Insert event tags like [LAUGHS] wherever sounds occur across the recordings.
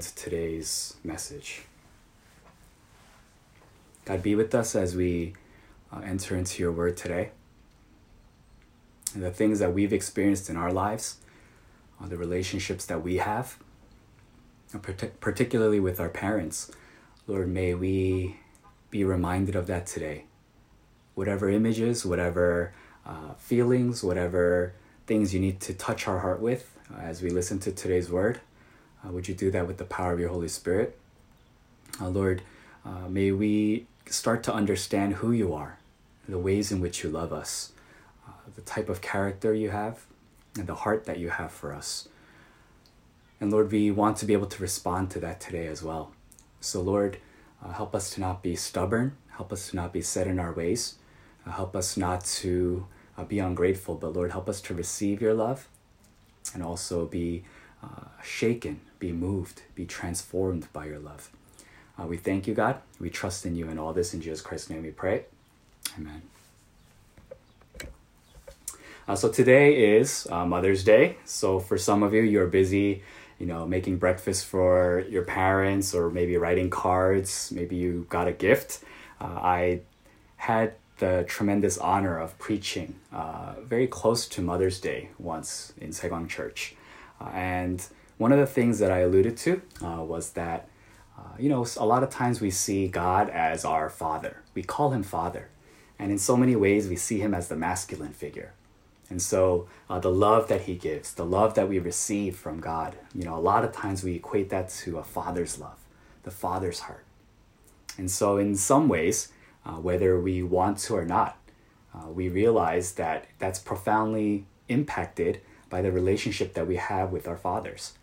today's message. God, be with us as we uh, enter into your word today. And the things that we've experienced in our lives, uh, the relationships that we have, particularly with our parents. Lord, may we be reminded of that today. Whatever images, whatever uh, feelings, whatever things you need to touch our heart with uh, as we listen to today's word, uh, would you do that with the power of your Holy Spirit? Uh, Lord, uh, may we start to understand who you are, the ways in which you love us, uh, the type of character you have, and the heart that you have for us. And Lord, we want to be able to respond to that today as well. So, Lord, uh, help us to not be stubborn, help us to not be set in our ways, uh, help us not to be ungrateful, but Lord, help us to receive your love and also be uh, shaken, be moved, be transformed by your love. Uh, we thank you, God. We trust in you and all this. In Jesus Christ's name we pray. Amen. Uh, so today is uh, Mother's Day. So for some of you, you're busy, you know, making breakfast for your parents or maybe writing cards. Maybe you got a gift. Uh, I had the tremendous honor of preaching uh, very close to Mother's Day once in Saegwang Church. Uh, and one of the things that I alluded to uh, was that, you know, a lot of times we see God as our father. We call him father. And in so many ways, we see him as the masculine figure and so uh, the love that he gives, the love that we receive from God, you know, a lot of times we equate that to a father's love, the father's heart. And so in some ways, uh, whether we want to or not, uh, we realize that that's profoundly impacted by the relationship that we have with our fathers.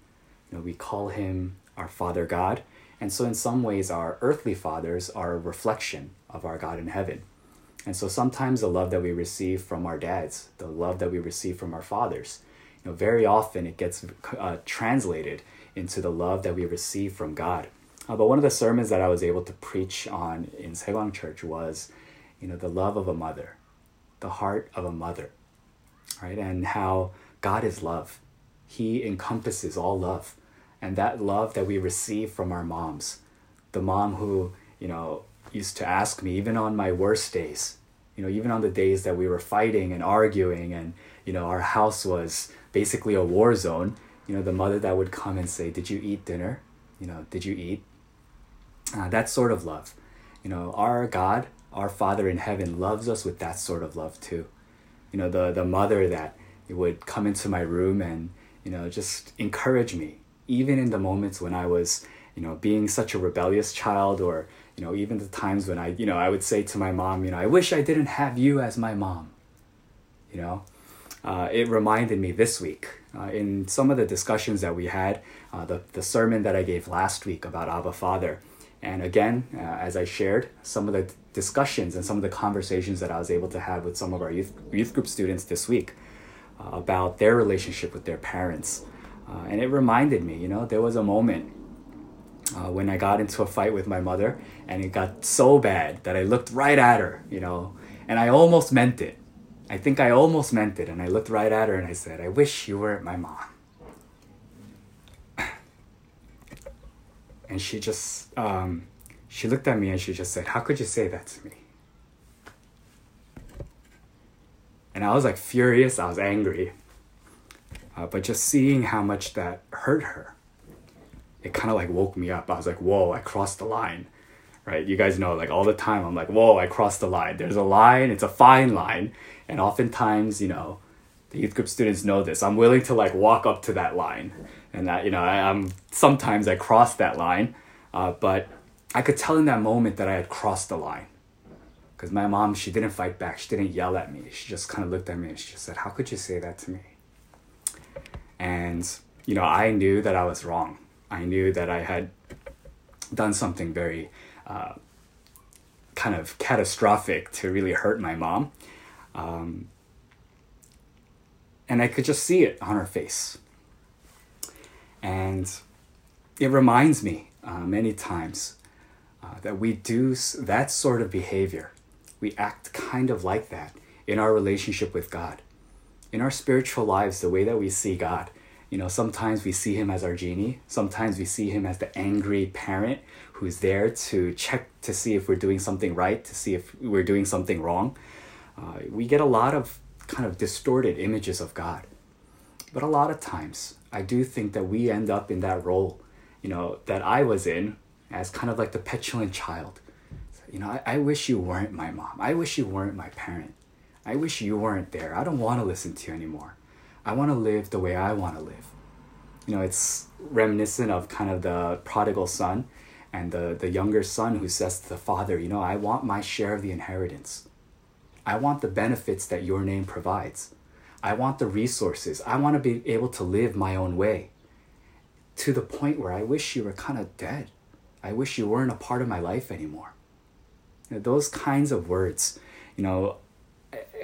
You know, we call him our Father God, and so in some ways, our earthly fathers are a reflection of our God in heaven. And so sometimes the love that we receive from our dads, the love that we receive from our fathers, you know, very often it gets uh, translated into the love that we receive from God. Uh, but one of the sermons that I was able to preach on in Saegwang Church was, you know, the love of a mother, the heart of a mother, right? And how God is love. He encompasses all love. And that love that we receive from our moms, the mom who, you know, used to ask me, even on my worst days, you know, even on the days that we were fighting and arguing and, you know, our house was basically a war zone, you know, the mother that would come and say, Did you eat dinner? You know, did you eat? Uh, that sort of love. You know, our God, our Father in heaven, loves us with that sort of love too. You know, the, the mother that would come into my room and, you know, just encourage me, even in the moments when I was, you know, being such a rebellious child or, you know, even the times when I, you know, I would say to my mom, you know, I wish I didn't have you as my mom. You know, uh, it reminded me this week uh, in some of the discussions that we had, uh, the, the sermon that I gave last week about Abba Father. And again, uh, as I shared, some of the discussions and some of the conversations that I was able to have with some of our youth, youth group students this week uh, about their relationship with their parents. Uh, and it reminded me, you know, there was a moment uh, when I got into a fight with my mother, and it got so bad that I looked right at her, you know, and I almost meant it. I think I almost meant it, and I looked right at her and I said, I wish you weren't my mom. And she just, um, she looked at me and she just said, How could you say that to me? And I was like furious, I was angry. Uh, but just seeing how much that hurt her it kind of like woke me up. I was like, whoa, I crossed the line, right? You guys know, like all the time, I'm like, whoa, I crossed the line. There's a line, it's a fine line. And oftentimes, you know, the youth group students know this. I'm willing to like walk up to that line. And that, you know, I, am sometimes I cross that line. Uh, but I could tell in that moment that I had crossed the line. Because my mom, she didn't fight back. She didn't yell at me. She just kind of looked at me and she just said, How could you say that to me? And, you know, I knew that I was wrong I knew that I had done something very uh, kind of catastrophic to really hurt my mom. Um, and I could just see it on her face. And it reminds me uh, many times uh, that we do that sort of behavior. We act kind of like that in our relationship with God. In our spiritual lives, the way that we see God You know, sometimes we see him as our genie. Sometimes we see him as the angry parent who's there to check to see if we're doing something right, to see if we're doing something wrong. Uh, we get a lot of kind of distorted images of God. But a lot of times, I do think that we end up in that role, you know, that I was in as kind of like the petulant child. You know, I, I wish you weren't my mom. I wish you weren't my parent. I wish you weren't there. I don't want to listen to you anymore. I want to live the way I want to live. You know, it's reminiscent of kind of the prodigal son and the, the younger son who says to the father, You know, I want my share of the inheritance. I want the benefits that your name provides. I want the resources. I want to be able to live my own way to the point where I wish you were kind of dead. I wish you weren't a part of my life anymore. Those kinds of words, you know,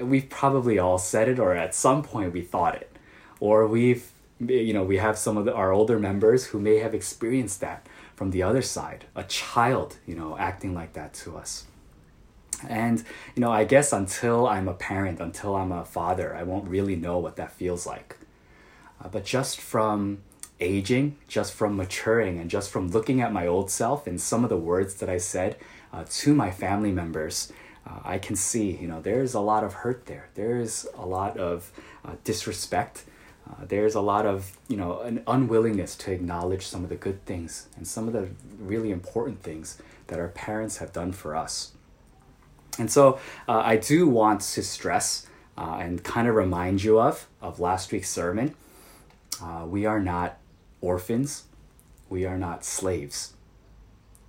we've probably all said it or at some point we thought it. Or we've, you know, we have some of the, our older members who may have experienced that from the other side, a child, you know, acting like that to us. And, you know, I guess until I'm a parent, until I'm a father, I won't really know what that feels like. Uh, but just from aging, just from maturing, and just from looking at my old self and some of the words that I said uh, to my family members, uh, I can see, you know, there's a lot of hurt there. There's a lot of uh, disrespect. Uh, there's a lot of, you know, an unwillingness to acknowledge some of the good things and some of the really important things that our parents have done for us. And so uh, I do want to stress uh, and kind of remind you of of last week's sermon. We are not orphans. We are not slaves.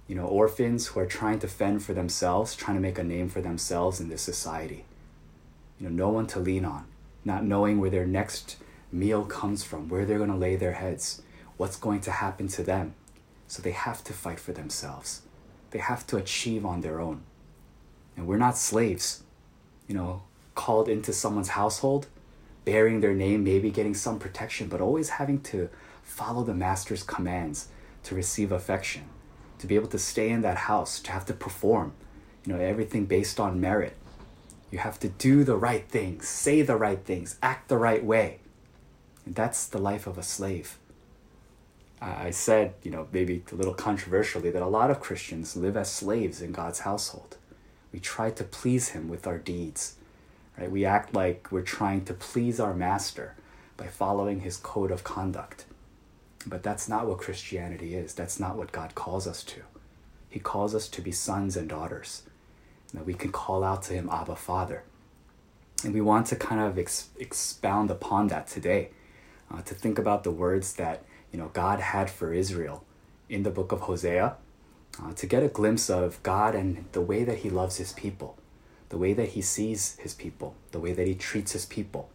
You know, orphans who are trying to fend for themselves, trying to make a name for themselves in this society. You know, no one to lean on, not knowing where their next meal comes from, where they're going to lay their heads, what's going to happen to them. So they have to fight for themselves. They have to achieve on their own. And we're not slaves, you know, called into someone's household, bearing their name, maybe getting some protection, but always having to follow the master's commands to receive affection, to be able to stay in that house, to have to perform, you know, everything based on merit. You have to do the right things, say the right things, act the right way. And that's the life of a slave. I said, you know, maybe a little controversially, that a lot of Christians live as slaves in God's household. We try to please Him with our deeds. Right? We act like we're trying to please our Master by following His code of conduct. But that's not what Christianity is. That's not what God calls us to. He calls us to be sons and daughters. That we can call out to Him, Abba, Father. And we want to kind of ex- expound upon that today, uh, to think about the words that you know God had for Israel in the book of Hosea uh, to get a glimpse of God and the way that He loves His people, the way that He sees His people, the way that He treats His people.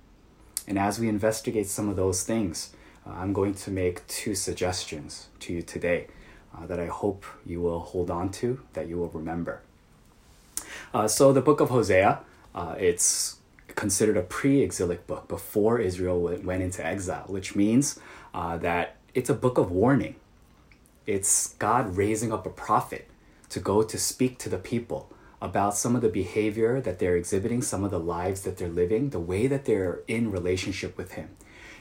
And as we investigate some of those things, I'm going to make two suggestions to you today uh, that I hope you will hold on to, that you will remember. Uh, so, the book of Hosea, uh, it's considered a pre exilic book before Israel went into exile, which means uh, that it's a book of warning it's God raising up a prophet to go to speak to the people about some of the behavior that they're exhibiting, some of the lives that they're living, the way that they're in relationship with Him.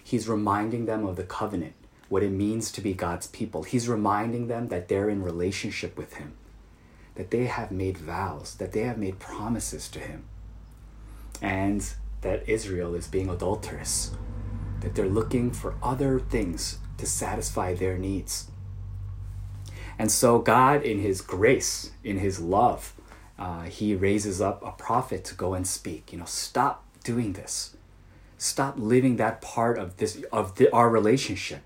He's reminding them of the covenant, what it means to be God's people. He's reminding them that they're in relationship with Him, that they have made vows, that they have made promises to Him, and that Israel is being adulterous, that they're looking for other things to satisfy their needs. And so, God, in His grace, in His love, uh, He raises up a prophet to go and speak. You know, stop doing this. Stop living that part of this of the, our relationship.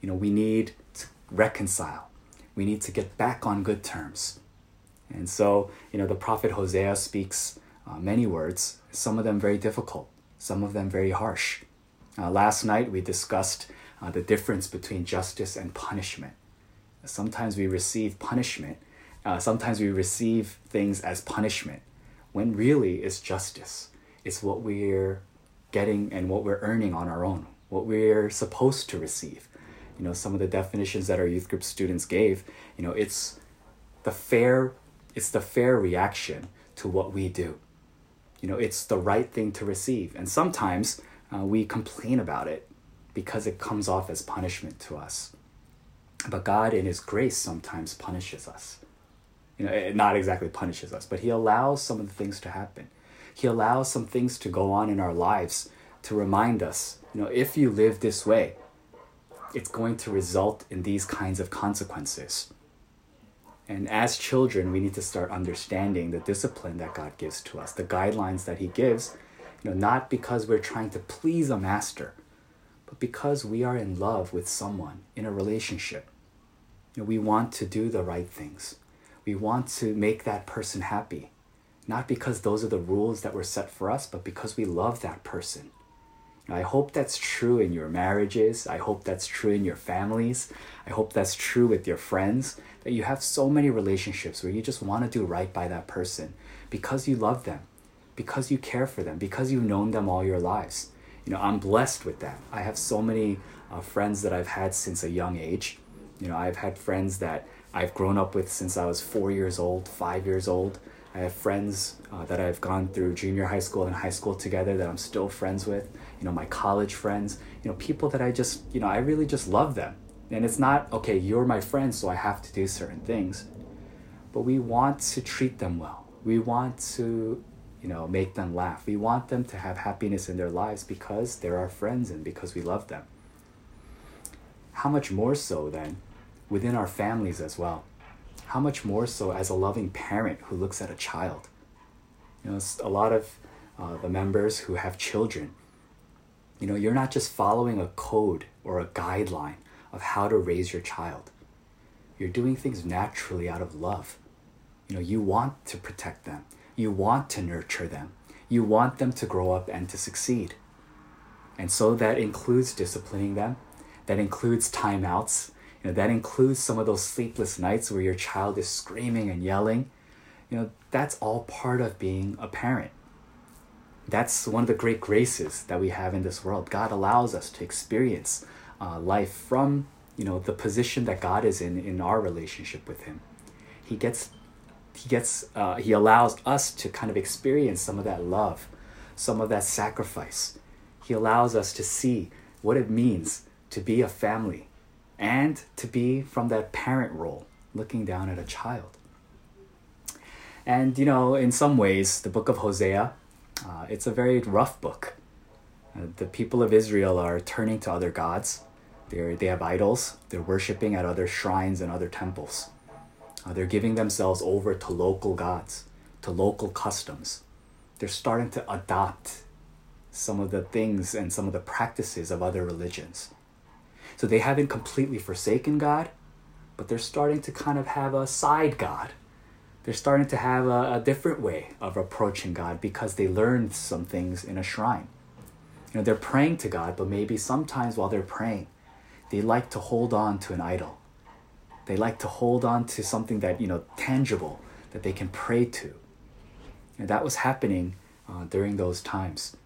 You know, we need to reconcile. We need to get back on good terms. And so, you know, the prophet Hosea speaks uh, many words, some of them very difficult, some of them very harsh. Uh, last night we discussed uh, the difference between justice and punishment. Sometimes we receive punishment. Uh, sometimes we receive things as punishment when really it's justice. It's what we're getting and what we're earning on our own, what we're supposed to receive. You know, some of the definitions that our youth group students gave, you know, it's the fair it's the fair reaction to what we do. You know, it's the right thing to receive. And sometimes uh, we complain about it. because it comes off as punishment to us. But God, in His grace, sometimes punishes us. You know, it not exactly punishes us, but He allows some of the things to happen. He allows some things to go on in our lives to remind us, you know, if you live this way, it's going to result in these kinds of consequences. And as children, we need to start understanding the discipline that God gives to us, the guidelines that He gives, you know, not because we're trying to please a master, but because we are in love with someone in a relationship. You know, we want to do the right things. We want to make that person happy, not because those are the rules that were set for us, but because we love that person. I hope that's true in your marriages. I hope that's true in your families. I hope that's true with your friends. That you have so many relationships where you just want to do right by that person because you love them, because you care for them, because you've known them all your lives. You know, I'm blessed with that. I have so many uh, friends that I've had since a young age. You know, I've had friends that I've grown up with since I was four years old, five years old. I have friends uh, that I've gone through junior high school and high school together that I'm still friends with. You know, my college friends, you know, people that I just, you know, I really just love them. And it's not, okay, you're my friend, so I have to do certain things. But we want to treat them well. We want to, you know, make them laugh. We want them to have happiness in their lives because they're our friends and because we love them. How much more so then within our families as well? How much more so as a loving parent who looks at a child? You know, a lot of uh, the members who have children, you know, you're not just following a code or a guideline of how to raise your child. You're doing things naturally out of love. You know, you want to protect them. You want to nurture them. You want them to grow up and to succeed. And so that includes disciplining them. That includes timeouts. You know, that includes some of those sleepless nights where your child is screaming and yelling. You know, that's all part of being a parent. That's one of the great graces that we have in this world. God allows us to experience uh, life from you know the position that God is in in our relationship with Him. He gets he gets uh, he allows us to kind of experience some of that love, some of that sacrifice. He allows us to see what it means to be a family and to be from that parent role looking down at a child. And you know, in some ways, the book of Hosea, uh, it's a very rough book. Uh, the people of Israel are turning to other gods. They're, they have idols. They're worshiping at other shrines and other temples. Uh, they're giving themselves over to local gods, to local customs. They're starting to adopt some of the things and some of the practices of other religions. So they haven't completely forsaken God, but they're starting to kind of have a side God. They're starting to have a, a different way of approaching God because they learned some things in a shrine. You know, they're praying to God, but maybe sometimes while they're praying, they like to hold on to an idol. They like to hold on to something that, you know, tangible that they can pray to. And that was happening uh, during those times.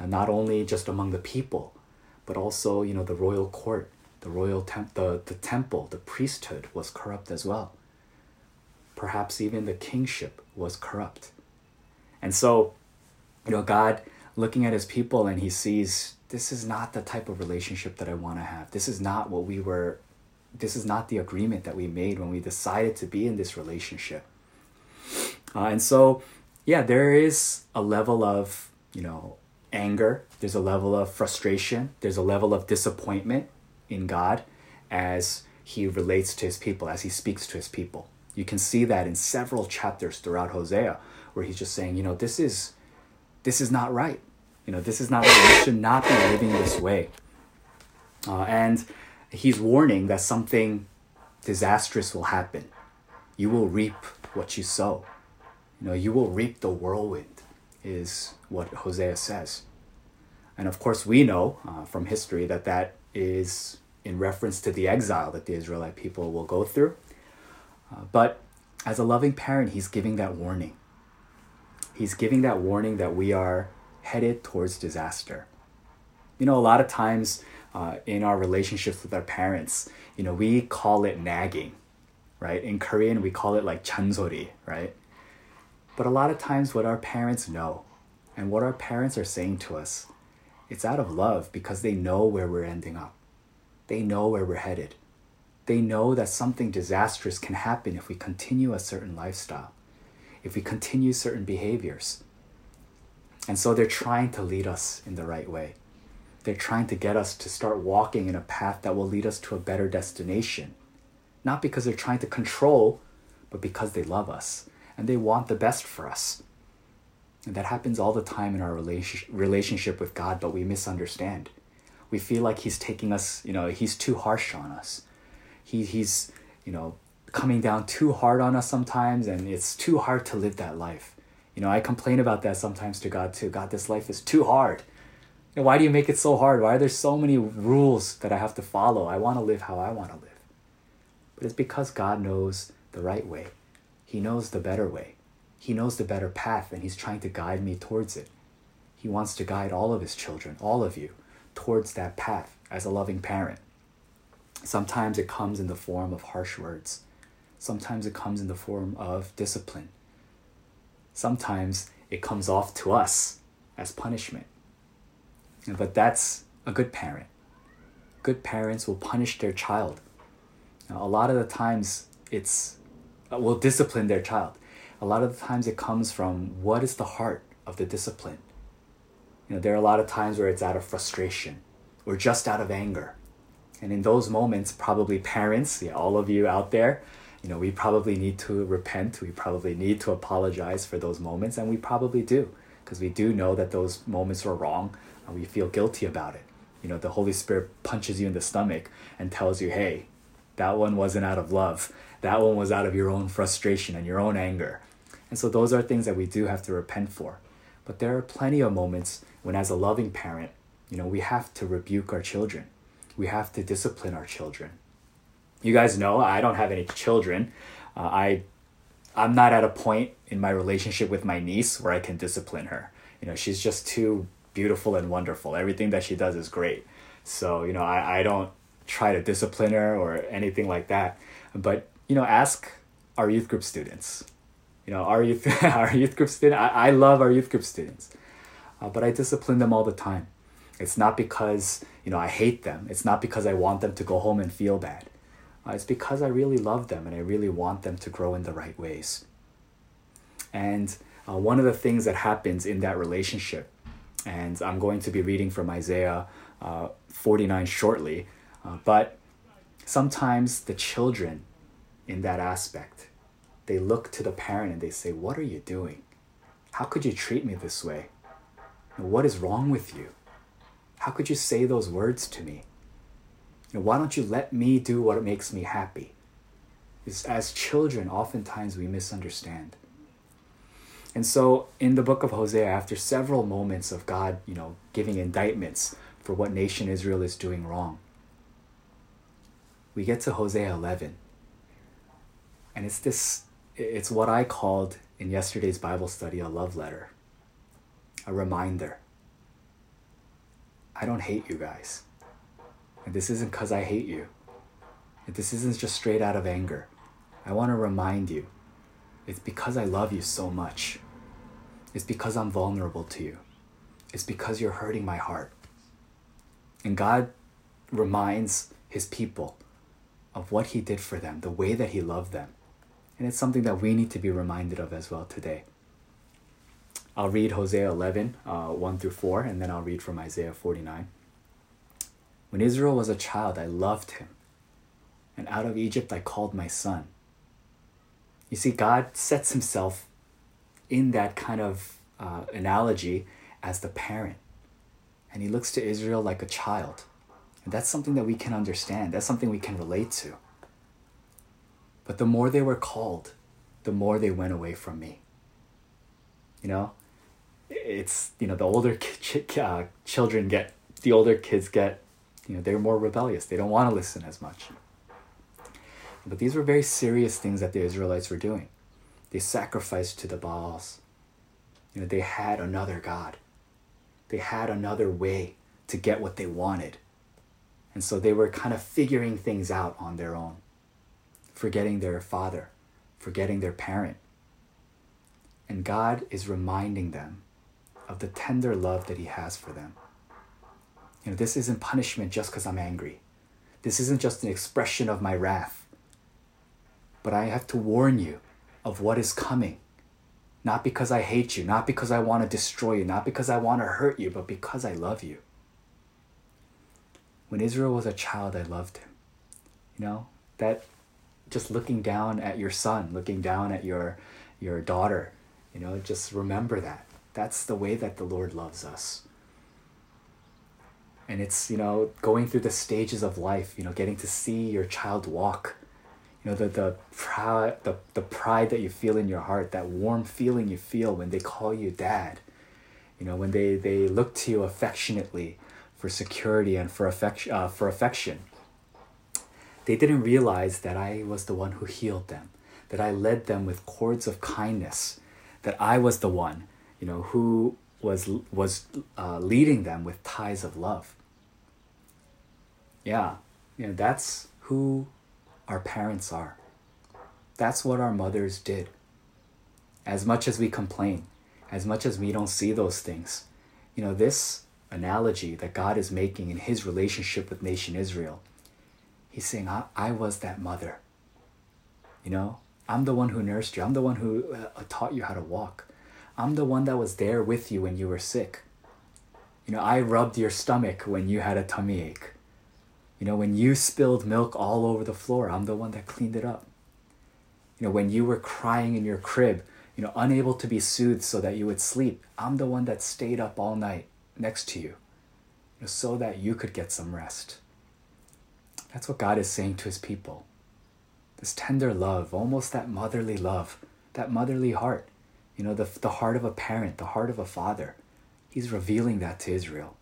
Uh, not only just among the people, but also, you know, the royal court, the royal tem- the, the temple, the priesthood was corrupt as well. Perhaps even the kingship was corrupt. And so, you know, God looking at his people and he sees this is not the type of relationship that I want to have. This is not what we were, this is not the agreement that we made when we decided to be in this relationship. Uh, and so, yeah, there is a level of, you know, anger, there's a level of frustration, there's a level of disappointment in God as he relates to his people, as he speaks to his people. You can see that in several chapters throughout Hosea where he's just saying, you know, this is this is not right. You know, this is not right. You should not be living this way. Uh, and he's warning that something disastrous will happen. You will reap what you sow. You know, you will reap the whirlwind, is what Hosea says. And of course, we know uh, from history that that is in reference to the exile that the Israelite people will go through. Uh, but as a loving parent, he's giving that warning. He's giving that warning that we are headed towards disaster. You know, a lot of times uh, in our relationships with our parents, you know, we call it nagging, right? In Korean, we call it like chansori, right? But a lot of times, what our parents know and what our parents are saying to us It's out of love because they know where we're ending up. They know where we're headed. They know that something disastrous can happen if we continue a certain lifestyle, if we continue certain behaviors. And so they're trying to lead us in the right way. They're trying to get us to start walking in a path that will lead us to a better destination. Not because they're trying to control, but because they love us and they want the best for us. And that happens all the time in our relationship with God, but we misunderstand. We feel like He's taking us, you know, He's too harsh on us. He, he's, you know, coming down too hard on us sometimes, and it's too hard to live that life. You know, I complain about that sometimes to God too. God, this life is too hard. You know, why do you make it so hard? Why are there so many rules that I have to follow? I want to live how I want to live. But it's because God knows the right way. He knows the better way. He knows the better path, and He's trying to guide me towards it. He wants to guide all of His children, all of you, towards that path as a loving parent. Sometimes it comes in the form of harsh words. Sometimes it comes in the form of discipline. Sometimes it comes off to us as punishment. But that's a good parent. Good parents will punish their child. Now, a lot of the times it's Uh, will discipline their child. A lot of the times it comes from what is the heart of the discipline. You know, there are a lot of times where it's out of frustration or just out of anger. And in those moments, probably parents, yeah, all of you out there, you know, we probably need to repent. We probably need to apologize for those moments, and we probably do, because we do know that those moments were wrong, and we feel guilty about it. You know, the Holy Spirit punches you in the stomach and tells you, hey, that one wasn't out of love. That one was out of your own frustration and your own anger. And so those are things that we do have to repent for. But there are plenty of moments when, as a loving parent, you know, we have to rebuke our children. We have to discipline our children. You guys know I don't have any children. Uh, I, I'm not at a point in my relationship with my niece where I can discipline her. You know, she's just too beautiful and wonderful. Everything that she does is great. So, you know, I, I don't try to discipline her or anything like that. But, you know, ask our youth group students. You know, our youth, [LAUGHS] our youth group student, I, I love our youth group students, uh, but I discipline them all the time. It's not because, you know, I hate them. It's not because I want them to go home and feel bad. Uh, it's because I really love them and I really want them to grow in the right ways. And uh, one of the things that happens in that relationship and I'm going to be reading from Isaiah uh, 49 shortly. Uh, but sometimes the children in that aspect, they look to the parent and they say, What are you doing? How could you treat me this way? What is wrong with you? How could you say those words to me? why don't you let me do what makes me happy? as children, oftentimes we misunderstand. And so in the book of Hosea, after several moments of God, you know, giving indictments for what nation Israel is doing wrong, we get to Hosea 11. And it's this, it's what I called in yesterday's Bible study a love letter, a reminder. I don't hate you guys. And this isn't because I hate you. This isn't just straight out of anger. I want to remind you it's because I love you so much. It's because I'm vulnerable to you. It's because you're hurting my heart. And God reminds his people of what he did for them, the way that he loved them. And it's something that we need to be reminded of as well today. I'll read Hosea 11, uh, 1 through 4, and then I'll read from Isaiah 49. When Israel was a child, I loved him, and out of Egypt I called my son. You see, God sets himself in that kind of uh, analogy as the parent. And he looks to Israel like a child. And that's something that we can understand, that's something we can relate to. But the more they were called, the more they went away from me. You know, it's, you know, the older [LAUGHS] ch- uh, children get, the older kids get, you know, they're more rebellious. They don't want to listen as much. But these were very serious things that the Israelites were doing. They sacrificed to the Baals. You know, they had another God. They had another way to get what they wanted. And so they were kind of figuring things out on their own, forgetting their father, forgetting their parent. And God is reminding them of the tender love that He has for them. You know, this isn't punishment just because I'm angry. This isn't just an expression of my wrath. But I have to warn you of what is coming. Not because I hate you, not because I want to destroy you, not because I want to hurt you, but because I love you. When Israel was a child, I loved him. You know, that just looking down at your son, looking down at your your daughter, you know, just remember that. That's the way that the Lord loves us. And it's, you know, going through the stages of life, you know, getting to see your child walk. You know, the the pride the, the pride that you feel in your heart, that warm feeling you feel when they call you dad. You know, when they, they look to you affectionately for security and for affection uh, for affection they didn't realize that I was the one who healed them, that I led them with cords of kindness, that I was the one, you know, who was was uh, leading them with ties of love. Yeah, you know, that's who our parents are. That's what our mothers did. As much as we complain, as much as we don't see those things, you know, this analogy that God is making in his relationship with nation Israel He's saying, I, I was that mother. You know, I'm the one who nursed you. I'm the one who uh, taught you how to walk. I'm the one that was there with you when you were sick. You know, I rubbed your stomach when you had a tummy ache. You know, when you spilled milk all over the floor, I'm the one that cleaned it up. You know, when you were crying in your crib, you know, unable to be soothed so that you would sleep, I'm the one that stayed up all night next to you, you know, so that you could get some rest. That's what God is saying to his people. This tender love, almost that motherly love, that motherly heart, you know, the, the heart of a parent, the heart of a father. He's revealing that to Israel.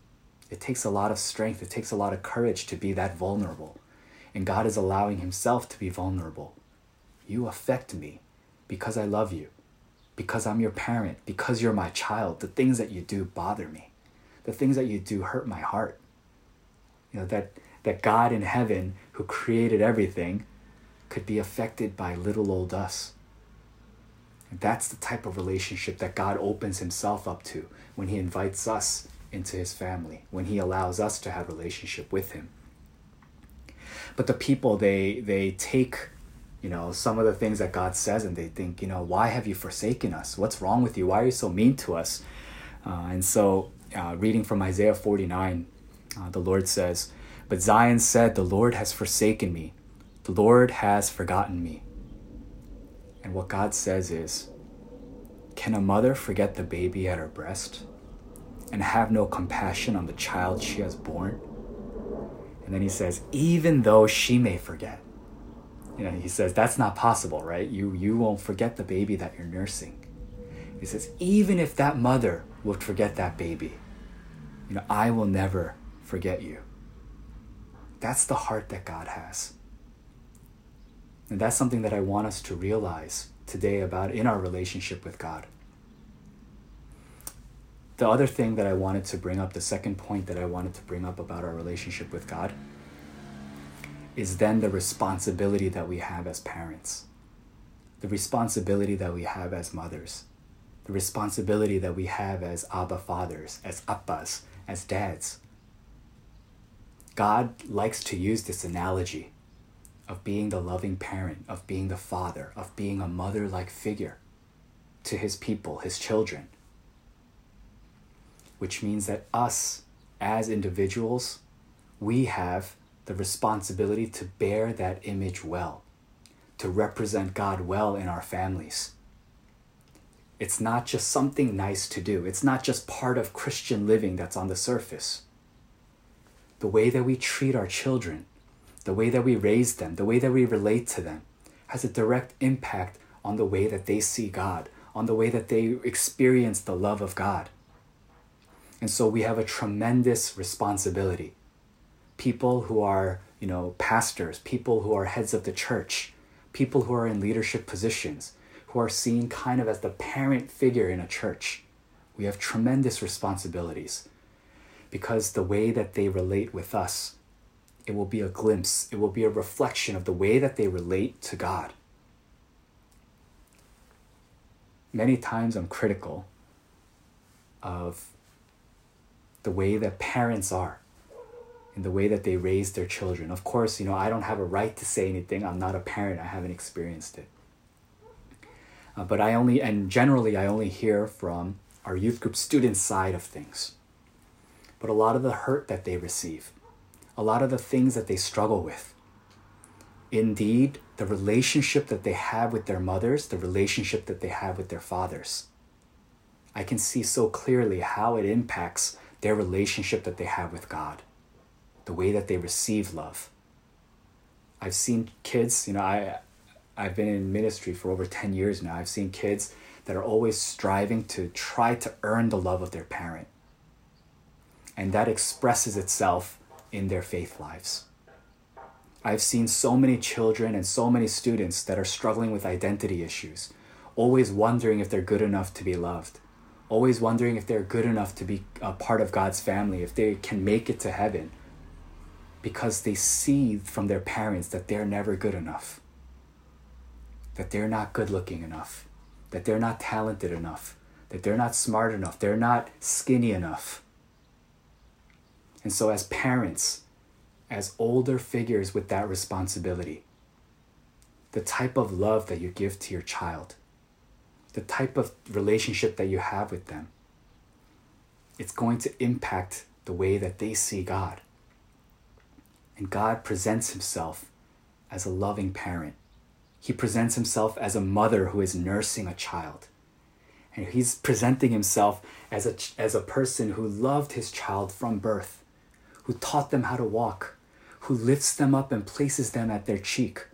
It takes a lot of strength, it takes a lot of courage to be that vulnerable. And God is allowing Himself to be vulnerable. You affect me because I love you, because I'm your parent, because you're my child. The things that you do bother me, the things that you do hurt my heart. You know, that that God in heaven, who created everything, could be affected by little old us. And that's the type of relationship that God opens himself up to when he invites us into his family, when he allows us to have relationship with him. But the people they they take you know some of the things that God says and they think, you know, why have you forsaken us? What's wrong with you? Why are you so mean to us? Uh, and so, uh, reading from Isaiah 49, uh, the Lord says, but Zion said, The Lord has forsaken me. The Lord has forgotten me. And what God says is, Can a mother forget the baby at her breast and have no compassion on the child she has born? And then he says, Even though she may forget. You know, he says, That's not possible, right? You, you won't forget the baby that you're nursing. He says, Even if that mother would forget that baby, you know, I will never forget you. That's the heart that God has. And that's something that I want us to realize today about in our relationship with God. The other thing that I wanted to bring up, the second point that I wanted to bring up about our relationship with God, is then the responsibility that we have as parents, the responsibility that we have as mothers, the responsibility that we have as Abba fathers, as Appas, as dads. God likes to use this analogy of being the loving parent, of being the father, of being a mother like figure to his people, his children. Which means that us as individuals, we have the responsibility to bear that image well, to represent God well in our families. It's not just something nice to do, it's not just part of Christian living that's on the surface the way that we treat our children, the way that we raise them, the way that we relate to them, has a direct impact on the way that they see God, on the way that they experience the love of God. And so we have a tremendous responsibility. People who are, you know, pastors, people who are heads of the church, people who are in leadership positions, who are seen kind of as the parent figure in a church, we have tremendous responsibilities because the way that they relate with us, it will be a glimpse, it will be a reflection of the way that they relate to God. Many times I'm critical of the way that parents are, in the way that they raise their children. Of course, you know, I don't have a right to say anything. I'm not a parent, I haven't experienced it. Uh, but I only, and generally, I only hear from our youth group student side of things. But a lot of the hurt that they receive, a lot of the things that they struggle with, indeed, the relationship that they have with their mothers, the relationship that they have with their fathers. I can see so clearly how it impacts their relationship that they have with God, the way that they receive love. I've seen kids, you know, I I've been in ministry for over 10 years now. I've seen kids that are always striving to try to earn the love of their parent. And that expresses itself in their faith lives. I've seen so many children and so many students that are struggling with identity issues, always wondering if they're good enough to be loved, always wondering if they're good enough to be a part of God's family, if they can make it to heaven, because they see from their parents that they're never good enough, that they're not good looking enough, that they're not talented enough, that they're not smart enough, they're not skinny enough. And so, as parents, as older figures with that responsibility, the type of love that you give to your child, the type of relationship that you have with them, it's going to impact the way that they see God. And God presents himself as a loving parent he presents himself as a mother who is nursing a child. And he's presenting himself as a, as a person who loved his child from birth, who taught them how to walk, who lifts them up and places them at their cheek.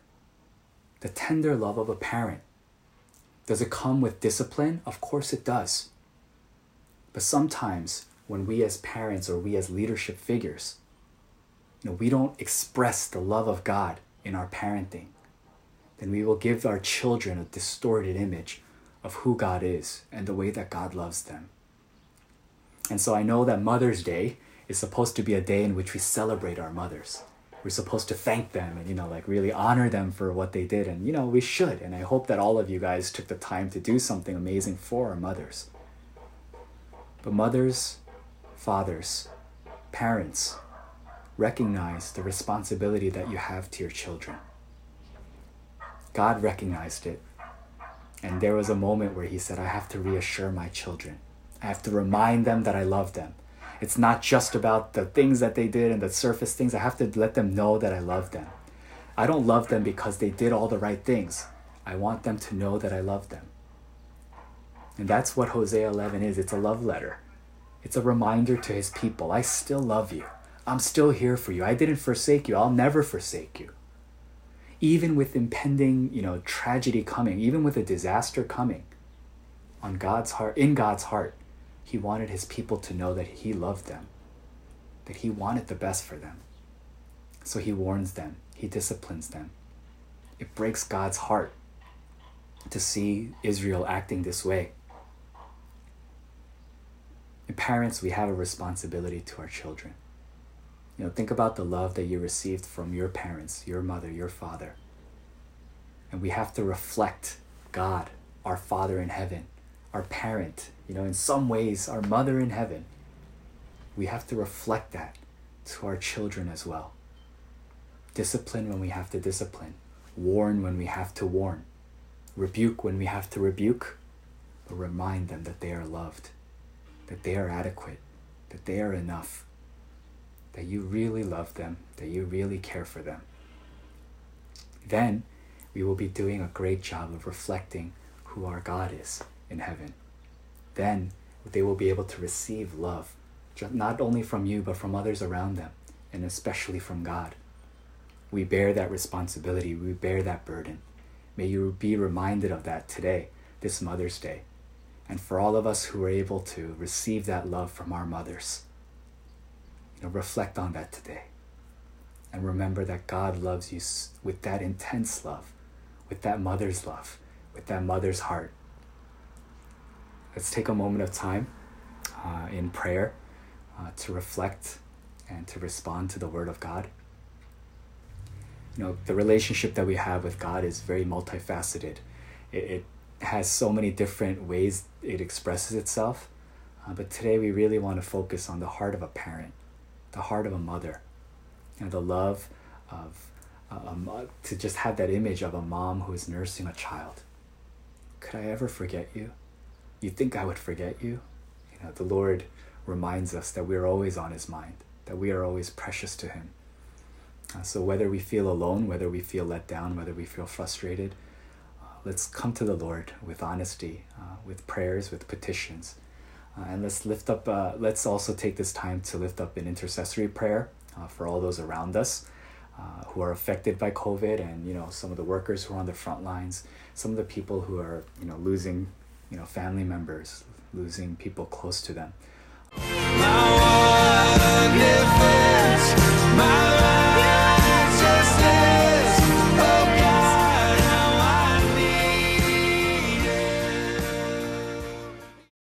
The tender love of a parent. Does it come with discipline? Of course it does. But sometimes when we as parents or we as leadership figures, you know, we don't express the love of God in our parenting then we will give our children a distorted image of who God is and the way that God loves them. And so I know that Mother's Day is supposed to be a day in which we celebrate our mothers. We're supposed to thank them and, you know, like really honor them for what they did. And, you know, we should. And I hope that all of you guys took the time to do something amazing for our mothers. But mothers, fathers, parents, recognize the responsibility that you have to your children. God recognized it. And there was a moment where he said, I have to reassure my children. I have to remind them that I love them. It's not just about the things that they did and the surface things. I have to let them know that I love them. I don't love them because they did all the right things. I want them to know that I love them. And that's what Hosea 11 is it's a love letter. It's a reminder to his people I still love you. I'm still here for you. I didn't forsake you. I'll never forsake you even with impending, you know, tragedy coming, even with a disaster coming on God's heart, in God's heart, he wanted his people to know that he loved them, that he wanted the best for them. So he warns them, he disciplines them. It breaks God's heart to see Israel acting this way. And parents, we have a responsibility to our children. You know, think about the love that you received from your parents, your mother, your father. And we have to reflect God, our Father in heaven, our parent, you know, in some ways, our mother in heaven. We have to reflect that to our children as well. Discipline when we have to discipline, warn when we have to warn, rebuke when we have to rebuke, but remind them that they are loved, that they are adequate, that they are enough that you really love them, that you really care for them. Then we will be doing a great job of reflecting who our God is in heaven. Then they will be able to receive love, not only from you, but from others around them, and especially from God. We bear that responsibility, we bear that burden. May you be reminded of that today, this Mother's Day. And for all of us who are able to receive that love from our mothers, you know, reflect on that today. And remember that God loves you with that intense love, with that mother's love, with that mother's heart. Let's take a moment of time uh, in prayer uh, to reflect and to respond to the Word of God. You know, the relationship that we have with God is very multifaceted. It, it has so many different ways it expresses itself. Uh, but today we really want to focus on the heart of a parent the heart of a mother, and the love of a um, to just have that image of a mom who is nursing a child. Could I ever forget you? You think I would forget you? You know, the Lord reminds us that we are always on His mind, that we are always precious to Him. Uh, so whether we feel alone, whether we feel let down, whether we feel frustrated, uh, let's come to the Lord with honesty, uh, with prayers, with petitions. Uh, and let's lift up, uh, let's also take this time to lift up an intercessory prayer uh, for all those around us. who are affected by COVID, and you know some of the workers who are on the front lines, some of the people who are you know losing, you know family members, losing people close to them.